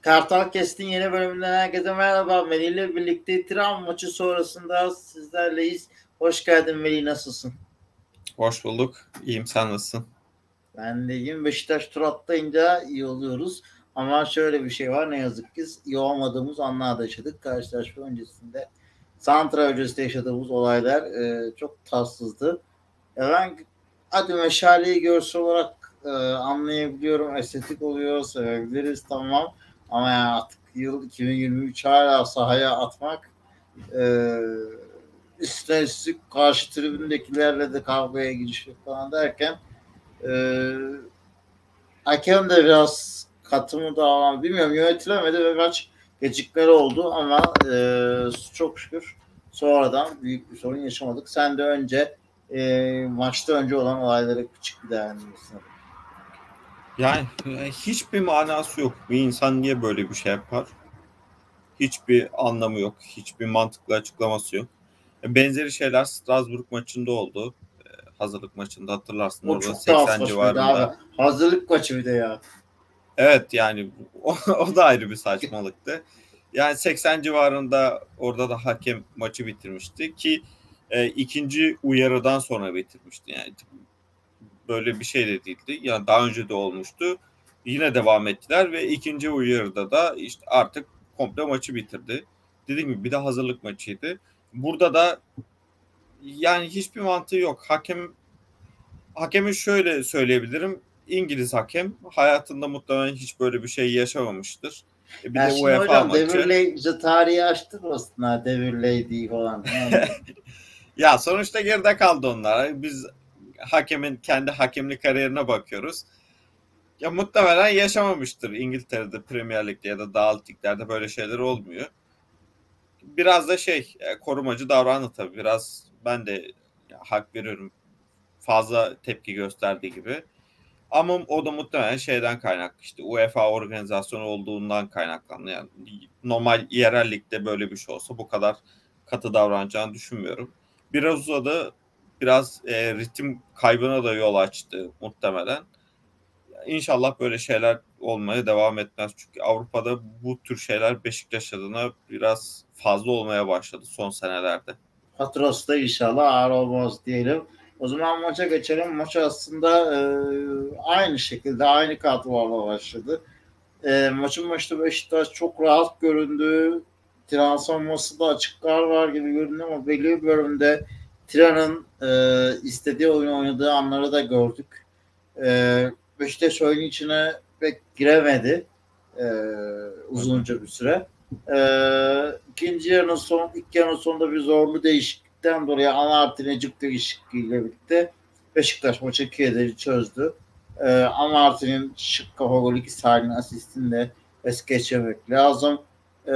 Kartal Kest'in yeni bölümünden herkese merhaba. Melih ile birlikte Tiran maçı sonrasında sizlerleyiz. Hoş geldin Melih, nasılsın? Hoş bulduk. İyiyim, sen nasılsın? Ben de iyiyim. Beşiktaş tur atlayınca iyi oluyoruz. Ama şöyle bir şey var ne yazık ki iyi olmadığımız anlarda yaşadık. Karşılaşma öncesinde Santra öncesinde yaşadığımız olaylar e, çok tatsızdı. E ben hadi meşaleyi görsel olarak e, anlayabiliyorum. Estetik oluyor, sevebiliriz tamam. Ama yani artık yıl 2023 hala sahaya atmak e, üstüne üstlük karşı tribündekilerle de kavgaya girişmek falan derken e, hakem de biraz katımı davran bilmiyorum yönetilemedi ve kaç gecikmeleri oldu ama e, çok şükür sonradan büyük bir sorun yaşamadık. Sen de önce e, maçta önce olan olayları küçük bir değerlendirmesin. Yani e, hiçbir manası yok. Bir insan niye böyle bir şey yapar? Hiçbir anlamı yok. Hiçbir mantıklı açıklaması yok. E, benzeri şeyler Strasbourg maçında oldu. E, hazırlık maçında hatırlarsın. O Orada çok 80 civarında. Hazırlık maçı bir de ya. Evet yani o, o da ayrı bir saçmalıktı. Yani 80 civarında orada da hakem maçı bitirmişti ki e, ikinci uyarıdan sonra bitirmişti. Yani böyle bir şey de değildi. Yani daha önce de olmuştu. Yine devam ettiler ve ikinci uyarıda da işte artık komple maçı bitirdi. Dediğim gibi bir de hazırlık maçıydı. Burada da yani hiçbir mantığı yok. Hakem hakemi şöyle söyleyebilirim. İngiliz hakem hayatında muhtemelen hiç böyle bir şey yaşamamıştır. E, bir ya de UEFA hocam, maçı. Devirley tarihi açtırmasın ha Devirley değil falan. ya sonuçta geride kaldı onlar. Biz hakemin kendi hakemlik kariyerine bakıyoruz. Ya muhtemelen yaşamamıştır İngiltere'de Premier Lig'de ya da liglerde böyle şeyler olmuyor. Biraz da şey e, korumacı davrandı tabii. Biraz ben de hak veriyorum. Fazla tepki gösterdiği gibi. Ama o da muhtemelen şeyden kaynaklı işte UEFA organizasyonu olduğundan kaynaklandı. Yani normal yerel ligde böyle bir şey olsa bu kadar katı davranacağını düşünmüyorum. Biraz uzadı biraz e, ritim kaybına da yol açtı muhtemelen. İnşallah böyle şeyler olmaya devam etmez. Çünkü Avrupa'da bu tür şeyler Beşiktaş adına biraz fazla olmaya başladı son senelerde. Patros da inşallah ağır olmaz diyelim. O zaman maça geçelim. Maç aslında e, aynı şekilde aynı kadrolarla başladı. E, maçın başında Beşiktaş çok rahat göründü. Transforması da açıklar var gibi göründü ama belli bir bölümde Tiran'ın e, istediği oyunu oynadığı anları da gördük. E, Beşiktaş oyun içine pek giremedi e, uzunca bir süre. E, ikinci yarının son, ilk yarının sonunda bir zorlu değişiklikten dolayı ana Artinecik değişikliğiyle birlikte Beşiktaş maçı 2 çözdü. E, ama Artin'in şık kafa golü iki sahinin asistinde es geçemek lazım. E,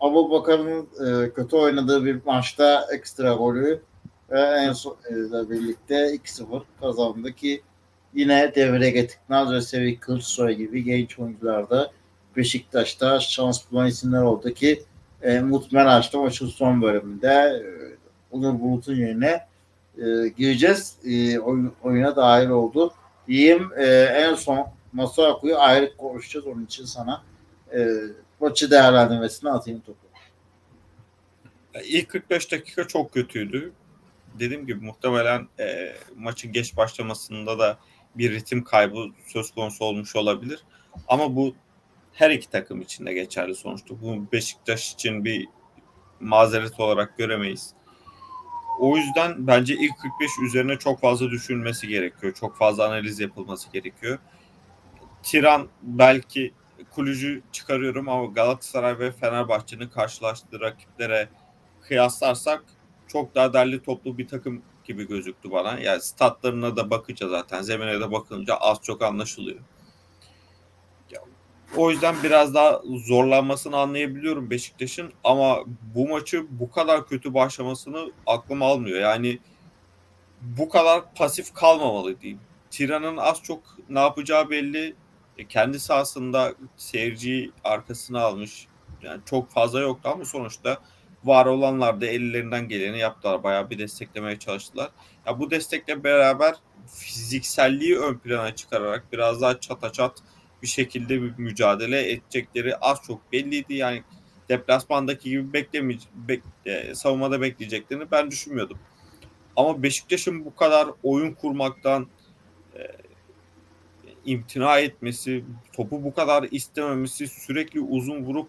Abu Bakar'ın e, kötü oynadığı bir maçta ekstra golü en son ile birlikte 2-0 kazandı ki yine devre getirdik. ve Sevik Kılıçsoy gibi genç oyuncularda Beşiktaş'ta şans bulan isimler oldu ki e, Umut Meraş da maçın son bölümünde e, Onur Bulut'un yerine e, gireceğiz. E, oyun, oyuna dahil oldu. Diyeyim e, en son Masuaku'yu ayrı konuşacağız. Onun için sana e, maçı değerlendirmesini atayım topu. İlk 45 dakika çok kötüydü dediğim gibi muhtemelen e, maçın geç başlamasında da bir ritim kaybı söz konusu olmuş olabilir. Ama bu her iki takım için de geçerli sonuçta. Bu Beşiktaş için bir mazeret olarak göremeyiz. O yüzden bence ilk 45 üzerine çok fazla düşünülmesi gerekiyor. Çok fazla analiz yapılması gerekiyor. Tiran belki Kulücü çıkarıyorum ama Galatasaray ve Fenerbahçe'nin karşılaştığı rakiplere kıyaslarsak çok daha derli toplu bir takım gibi gözüktü bana. Yani statlarına da bakınca zaten zemine de bakınca az çok anlaşılıyor. O yüzden biraz daha zorlanmasını anlayabiliyorum Beşiktaş'ın ama bu maçı bu kadar kötü başlamasını aklım almıyor. Yani bu kadar pasif kalmamalı diyeyim. Tiran'ın az çok ne yapacağı belli. E, kendi sahasında seyirciyi arkasına almış. Yani çok fazla yoktu ama sonuçta var olanlar da ellerinden geleni yaptılar. Bayağı bir desteklemeye çalıştılar. Ya bu destekle beraber fizikselliği ön plana çıkararak biraz daha çata çat bir şekilde bir mücadele edecekleri az çok belliydi. Yani deplasmandaki gibi bekleme, bek, e, savunmada bekleyeceklerini ben düşünmüyordum. Ama Beşiktaş'ın bu kadar oyun kurmaktan e, imtina etmesi, topu bu kadar istememesi, sürekli uzun vurup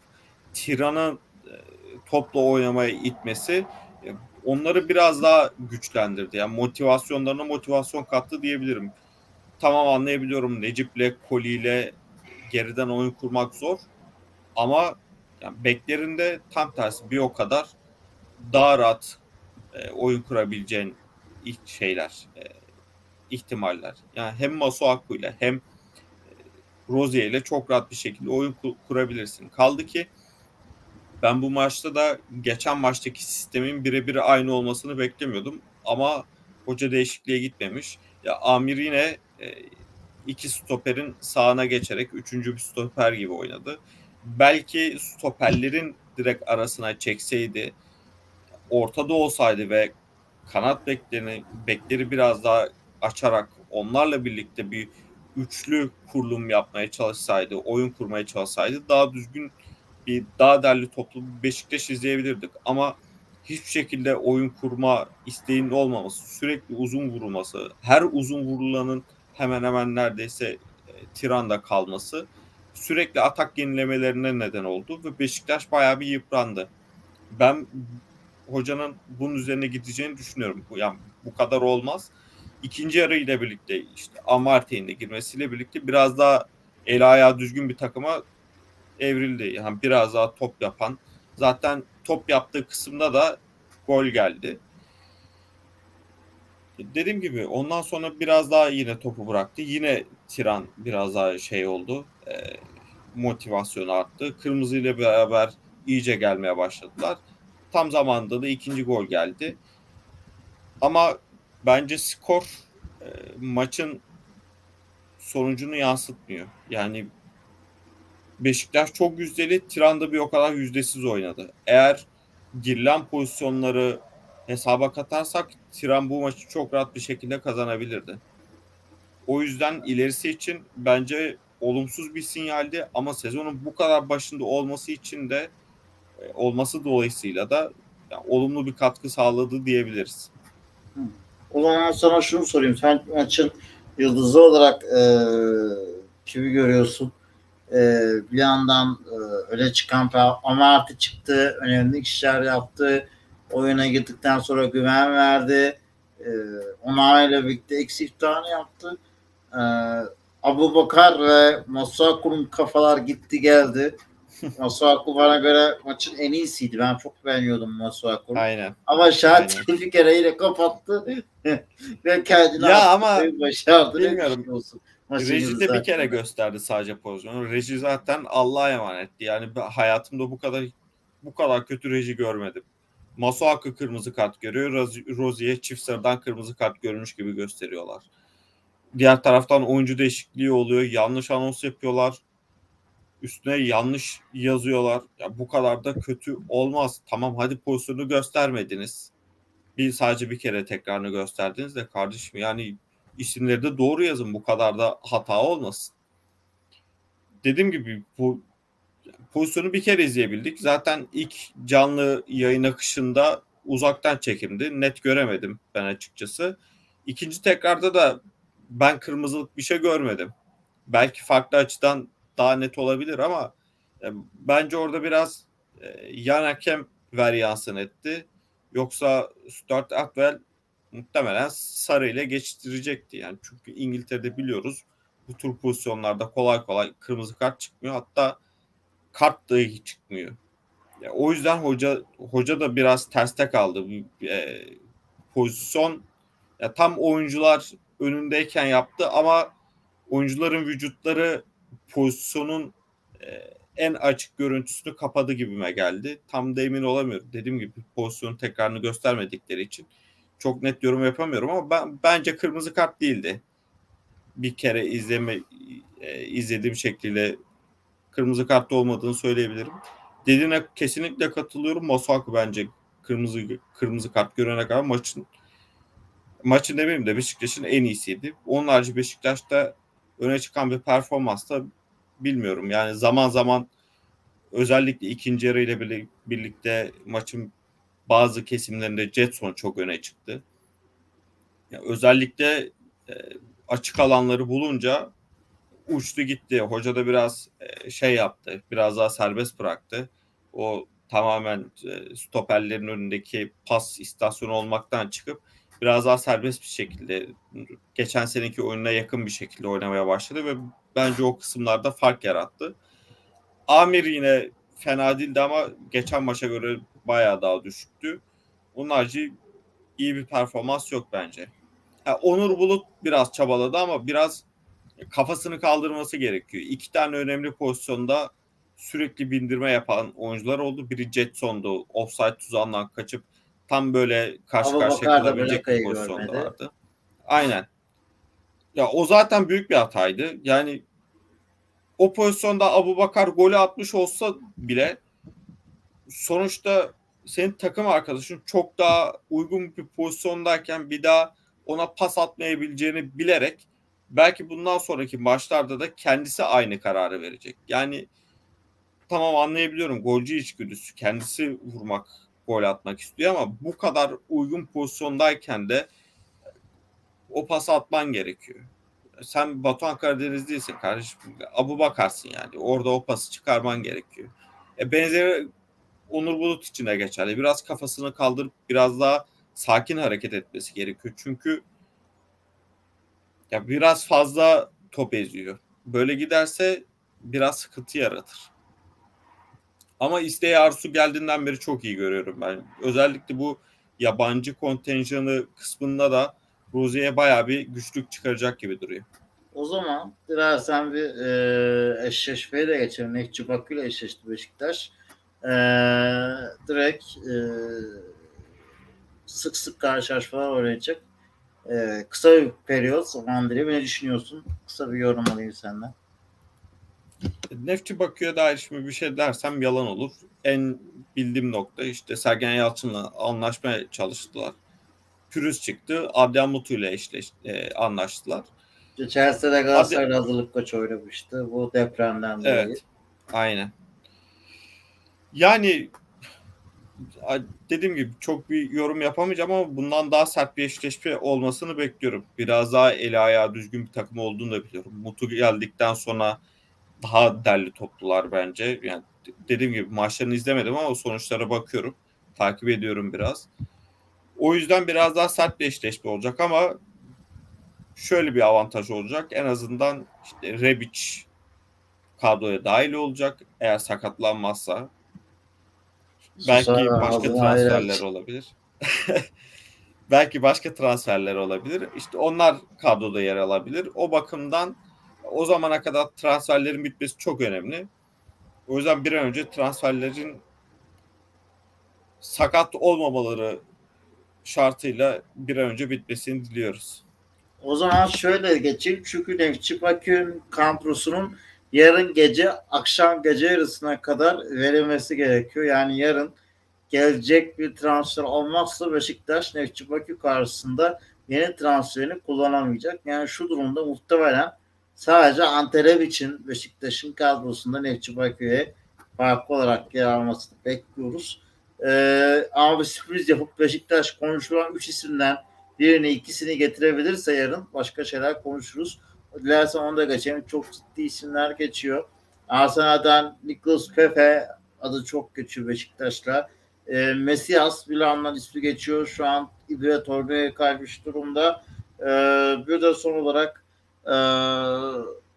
Tiran'ı e, topla oynamaya itmesi e, onları biraz daha güçlendirdi. Yani motivasyonlarına motivasyon kattı diyebilirim. Tamam anlayabiliyorum Necip'le, Koli'yle geriden oyun kurmak zor. Ama yani beklerinde tam tersi bir o kadar daha rahat e, oyun kurabileceğin ilk şeyler, e, ihtimaller. Yani hem Masuaku ile hem e, Rozier ile çok rahat bir şekilde oyun kurabilirsin. Kaldı ki ben bu maçta da geçen maçtaki sistemin birebir aynı olmasını beklemiyordum. Ama hoca değişikliğe gitmemiş. Ya Amir yine e, iki stoperin sağına geçerek üçüncü bir stoper gibi oynadı. Belki stoperlerin direkt arasına çekseydi ortada olsaydı ve kanat beklerini bekleri biraz daha açarak onlarla birlikte bir üçlü kurulum yapmaya çalışsaydı, oyun kurmaya çalışsaydı daha düzgün bir daha derli toplu Beşiktaş izleyebilirdik. Ama hiçbir şekilde oyun kurma isteğinin olmaması, sürekli uzun vurulması, her uzun vurulanın hemen hemen neredeyse e, tiranda kalması sürekli atak yenilemelerine neden oldu ve Beşiktaş bayağı bir yıprandı. Ben hocanın bunun üzerine gideceğini düşünüyorum. Yani bu kadar olmaz. İkinci yarı ile birlikte işte Amartey'in de girmesiyle birlikte biraz daha el ayağı düzgün bir takıma evrildi. Yani biraz daha top yapan. Zaten top yaptığı kısımda da gol geldi. Dediğim gibi ondan sonra biraz daha yine topu bıraktı. Yine Tiran biraz daha şey oldu. E, motivasyonu arttı. Kırmızı ile beraber iyice gelmeye başladılar. Tam zamanda da ikinci gol geldi. Ama bence skor e, maçın sonucunu yansıtmıyor. Yani Beşiktaş çok yüzdeli, Tiran'da bir o kadar yüzdesiz oynadı. Eğer girilen pozisyonları hesaba katarsak Tiran bu maçı çok rahat bir şekilde kazanabilirdi. O yüzden ilerisi için bence olumsuz bir sinyaldi ama sezonun bu kadar başında olması için de e, olması dolayısıyla da yani olumlu bir katkı sağladı diyebiliriz. O zaman sana şunu sorayım. Sen maçın yıldızı olarak e, kimi görüyorsun? E, bir yandan e, öne çıkan Amartı çıktı. Önemli işler yaptı. Oyuna girdikten sonra güven verdi. E, onayla birlikte eksik tane yaptı. E, Abu Bakar ve Masuaku'nun kafalar gitti geldi. Masuaku bana göre maçın en iyisiydi. Ben çok beğeniyordum Masuaku'nu. Aynen. Ama Şahit bir kere yine kapattı ve kendini ya ama başardı. Bilmiyorum. Olsun. Reji de bir kere gösterdi sadece pozisyonu. Reji zaten Allah'a emanetti. Yani hayatımda bu kadar bu kadar kötü reji görmedim. Masuaku kırmızı kart görüyor. Rozi'ye çift sarıdan kırmızı kart görmüş gibi gösteriyorlar. Diğer taraftan oyuncu değişikliği oluyor. Yanlış anons yapıyorlar. Üstüne yanlış yazıyorlar. Ya bu kadar da kötü olmaz. Tamam hadi pozisyonu göstermediniz. Bir sadece bir kere tekrarını gösterdiniz de kardeşim yani isimleri de doğru yazın. Bu kadar da hata olmasın. Dediğim gibi bu pozisyonu bir kere izleyebildik. Zaten ilk canlı yayın akışında uzaktan çekimdi. Net göremedim ben açıkçası. İkinci tekrarda da ben kırmızılık bir şey görmedim. Belki farklı açıdan daha net olabilir ama e, bence orada biraz e, yan hakem varyansın etti. Yoksa Stuart Atwell muhtemelen sarı ile geçiştirecekti. Yani çünkü İngiltere'de biliyoruz bu tür pozisyonlarda kolay kolay kırmızı kart çıkmıyor. Hatta kart dahi çıkmıyor. Yani o yüzden hoca hoca da biraz terste kaldı. E, pozisyon ya tam oyuncular önündeyken yaptı ama oyuncuların vücutları pozisyonun e, en açık görüntüsünü kapadı gibime geldi. Tam da emin olamıyorum. Dediğim gibi pozisyonun tekrarını göstermedikleri için çok net yorum yapamıyorum ama ben bence kırmızı kart değildi. Bir kere izleme e, izlediğim şekliyle kırmızı kart olmadığını söyleyebilirim. Dediğine kesinlikle katılıyorum. Masuaku bence kırmızı kırmızı kart görene kadar maçın maçın demeyeyim de Beşiktaş'ın en iyisiydi. Onun harici Beşiktaş'ta öne çıkan bir performansta bilmiyorum. Yani zaman zaman özellikle ikinci yarı ile birlikte maçın bazı kesimlerinde Jetson çok öne çıktı. Yani özellikle e, açık alanları bulunca uçtu gitti. Hoca da biraz e, şey yaptı. Biraz daha serbest bıraktı. O tamamen e, stoperlerin önündeki pas istasyonu olmaktan çıkıp biraz daha serbest bir şekilde geçen seneki oyununa yakın bir şekilde oynamaya başladı ve bence o kısımlarda fark yarattı. Amir yine fena değildi ama geçen maça göre bayağı daha düşüktü. Onun harici iyi bir performans yok bence. Yani Onur Bulut biraz çabaladı ama biraz kafasını kaldırması gerekiyor. İki tane önemli pozisyonda sürekli bindirme yapan oyuncular oldu. Biri Jetson'du. Offside tuzağından kaçıp tam böyle karşı karşıya kalabilecek bir pozisyonda görmedi. vardı. Aynen. Ya o zaten büyük bir hataydı. Yani o pozisyonda Abu Bakar golü atmış olsa bile sonuçta senin takım arkadaşın çok daha uygun bir pozisyondayken bir daha ona pas atmayabileceğini bilerek belki bundan sonraki maçlarda da kendisi aynı kararı verecek. Yani tamam anlayabiliyorum golcü içgüdüsü kendisi vurmak gol atmak istiyor ama bu kadar uygun pozisyondayken de o pası atman gerekiyor. Sen Batuhan Karadeniz değilsin kardeşim. Abu Bakarsın yani. Orada o pası çıkarman gerekiyor. E benzeri Onur Bulut için de geçerli. Biraz kafasını kaldırıp biraz daha sakin hareket etmesi gerekiyor. Çünkü ya biraz fazla top eziyor. Böyle giderse biraz sıkıntı yaratır. Ama isteği arzu geldiğinden beri çok iyi görüyorum ben. Özellikle bu yabancı kontenjanı kısmında da Rozier'e bayağı bir güçlük çıkaracak gibi duruyor. O zaman dilersen bir e, eşleşmeye de geçelim. Nekçi Bakü ile eşleşti Beşiktaş. E, direkt e, sık sık karşılaşmalar oynayacak. E, kısa bir periyot zaman dilimi. Ne düşünüyorsun? Kısa bir yorum alayım senden. Nefçi Bakü'ye dair şimdi bir şey dersem yalan olur. En bildiğim nokta işte Sergen Yalçın'la anlaşmaya çalıştılar. Pürüz çıktı. Adrian Mutu ile eşleş, e, anlaştılar. Chelsea'de Galatasaray hazırlık koçu oynamıştı. Bu depremden dolayı. Evet. Aynen. Yani dediğim gibi çok bir yorum yapamayacağım ama bundan daha sert bir eşleşme olmasını bekliyorum. Biraz daha eli ayağı düzgün bir takım olduğunu da biliyorum. Mutu geldikten sonra daha derli toplular bence. Yani dediğim gibi maçlarını izlemedim ama sonuçlara bakıyorum. Takip ediyorum biraz. O yüzden biraz daha sert bir eşleşme olacak ama şöyle bir avantaj olacak. En azından işte Rebic kadroya dahil olacak. Eğer sakatlanmazsa belki başka transferler hayret. olabilir. belki başka transferler olabilir. İşte onlar kadroda yer alabilir. O bakımdan o zamana kadar transferlerin bitmesi çok önemli. O yüzden bir an önce transferlerin sakat olmamaları şartıyla bir an önce bitmesini diliyoruz. O zaman şöyle geçeyim. Çünkü Nefçi Bakü'nün kampusunun yarın gece akşam gece yarısına kadar verilmesi gerekiyor. Yani yarın gelecek bir transfer olmazsa Beşiktaş Nefçi Bakü karşısında yeni transferini kullanamayacak. Yani şu durumda muhtemelen sadece Antelep için Beşiktaş'ın kadrosunda Nefçi Bakü'ye farklı olarak yer almasını bekliyoruz. Ee, ama bir sürpriz yapıp Beşiktaş konuşulan 3 isimden birini ikisini getirebilirse yarın başka şeyler konuşuruz. Dilersen onu da geçelim. Çok ciddi isimler geçiyor. Arsenal'dan Nicholas Pepe adı çok geçiyor Beşiktaş'la. E, Mesias Milan'dan ismi geçiyor. Şu an İbre Torbe'ye kaymış durumda. E, bir de son olarak e,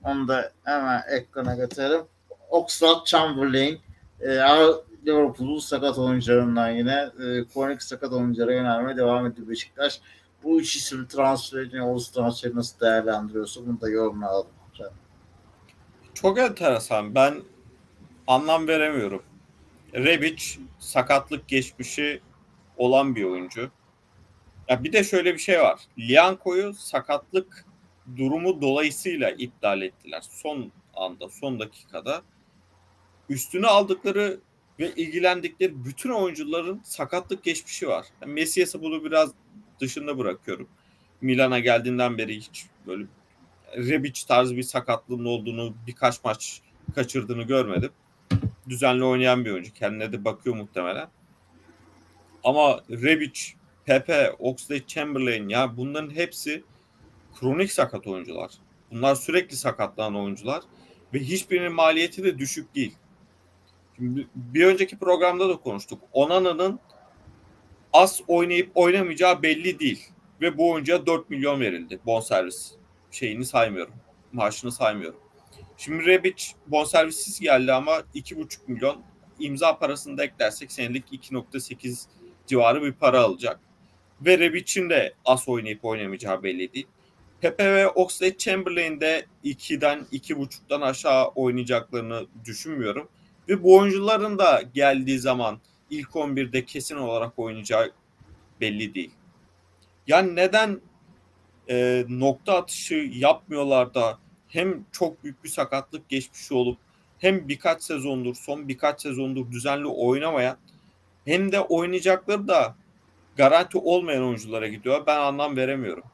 onu da hemen ekrana getirelim. Oxlade Chamberlain e, Liverpool'un sakat oyuncularından yine e, kronik sakat oyunculara yönelmeye devam ediyor Beşiktaş. Bu üç isim transferini, Oğuz transferi nasıl değerlendiriyorsun? Bunu da yorumla alalım. Çok enteresan. Ben anlam veremiyorum. Rebic sakatlık geçmişi olan bir oyuncu. Ya bir de şöyle bir şey var. Lianco'yu sakatlık durumu dolayısıyla iptal ettiler. Son anda, son dakikada. Üstüne aldıkları ve ilgilendikleri bütün oyuncuların sakatlık geçmişi var. Yani Messias'ı bunu biraz dışında bırakıyorum. Milan'a geldiğinden beri hiç böyle Rebic tarzı bir sakatlığın olduğunu birkaç maç kaçırdığını görmedim. Düzenli oynayan bir oyuncu. Kendine de bakıyor muhtemelen. Ama Rebic, Pepe, Oxlade Chamberlain ya bunların hepsi kronik sakat oyuncular. Bunlar sürekli sakatlanan oyuncular ve hiçbirinin maliyeti de düşük değil. Şimdi bir önceki programda da konuştuk. Onana'nın az oynayıp oynamayacağı belli değil. Ve bu oyuncuya 4 milyon verildi bonservis. Şeyini saymıyorum. Maaşını saymıyorum. Şimdi Rebic bonservissiz geldi ama 2,5 milyon imza parasını da eklersek senelik 2.8 civarı bir para alacak. Ve Rebic'in de az oynayıp oynamayacağı belli değil. Pepe ve Oxlade Chamberlain de 2'den 2.5'tan aşağı oynayacaklarını düşünmüyorum. Ve bu oyuncuların da geldiği zaman ilk 11'de kesin olarak oynayacağı belli değil. Yani neden e, nokta atışı yapmıyorlar da hem çok büyük bir sakatlık geçmişi olup hem birkaç sezondur, son birkaç sezondur düzenli oynamayan hem de oynayacakları da garanti olmayan oyunculara gidiyor. Ben anlam veremiyorum.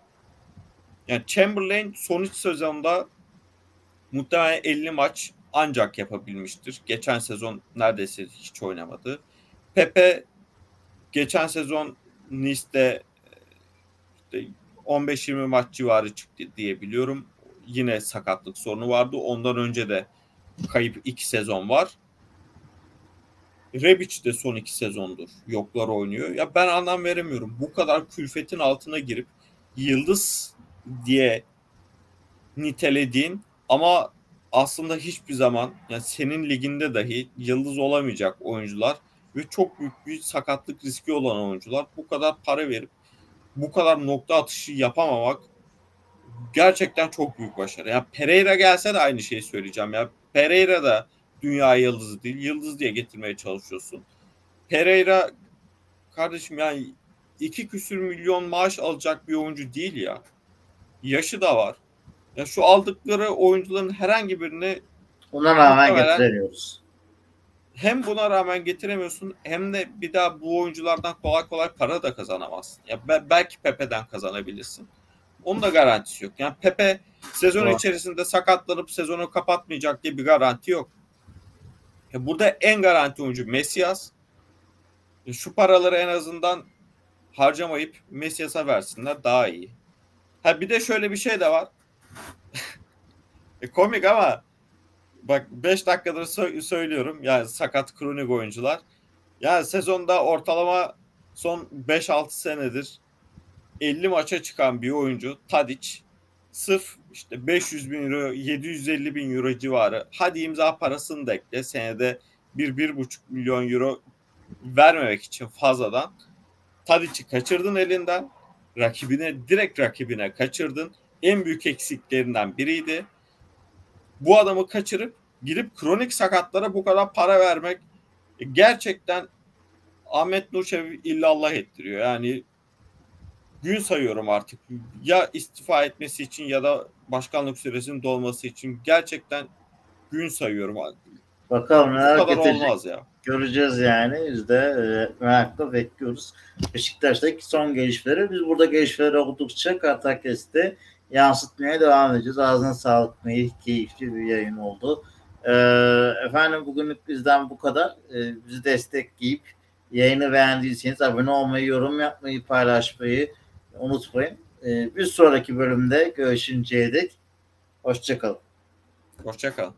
Yani Chamberlain son 3 sezonda muhtemelen 50 maç ancak yapabilmiştir. Geçen sezon neredeyse hiç oynamadı. Pepe geçen sezon Nice'de işte 15-20 maç civarı çıktı diye biliyorum. Yine sakatlık sorunu vardı. Ondan önce de kayıp 2 sezon var. Rebic de son 2 sezondur yoklar oynuyor. Ya ben anlam veremiyorum. Bu kadar külfetin altına girip yıldız diye nitelediğin ama aslında hiçbir zaman yani senin liginde dahi yıldız olamayacak oyuncular ve çok büyük bir sakatlık riski olan oyuncular bu kadar para verip bu kadar nokta atışı yapamamak gerçekten çok büyük başarı. Yani Pereira gelse de aynı şeyi söyleyeceğim ya. Pereira da dünya yıldızı değil. Yıldız diye getirmeye çalışıyorsun. Pereira kardeşim yani iki küsür milyon maaş alacak bir oyuncu değil ya. Yaşı da var. Ya şu aldıkları oyuncuların herhangi birini Ona rağmen getiremiyoruz. Hem buna rağmen getiremiyorsun hem de bir daha bu oyunculardan kolay kolay para da kazanamazsın. Ya be- belki Pepe'den kazanabilirsin. Onun da garantisi yok. Yani Pepe sezon içerisinde sakatlanıp sezonu kapatmayacak diye bir garanti yok. Ya burada en garanti oyuncu Mesias. Şu paraları en azından harcamayıp Mesias'a versinler daha iyi. Ha bir de şöyle bir şey de var. e, komik ama bak 5 dakikadır sö- söylüyorum. Yani sakat kronik oyuncular. Yani sezonda ortalama son 5-6 senedir 50 maça çıkan bir oyuncu Tadic sırf işte 500 bin euro 750 bin euro civarı hadi imza parasını da ekle senede 1-1,5 milyon euro vermemek için fazladan Tadic'i kaçırdın elinden rakibine direkt rakibine kaçırdın. En büyük eksiklerinden biriydi bu adamı kaçırıp gidip kronik sakatlara bu kadar para vermek gerçekten Ahmet Nurçev illallah ettiriyor. Yani gün sayıyorum artık. Ya istifa etmesi için ya da başkanlık süresinin dolması için gerçekten gün sayıyorum. Bakalım Bu neler kadar getirecek. olmaz ya. Göreceğiz yani. Biz de e, merakla bekliyoruz. Beşiktaş'taki son gelişmeleri. Biz burada gelişmeleri oldukça Kartakes'te yansıtmaya devam edeceğiz. Ağzına sağlık Melih. Keyifli bir yayın oldu. Ee, efendim bugünlük bizden bu kadar. Ee, bizi destekleyip yayını beğendiyseniz abone olmayı, yorum yapmayı, paylaşmayı unutmayın. Ee, bir sonraki bölümde görüşünceye dek hoşçakalın. Hoşçakalın.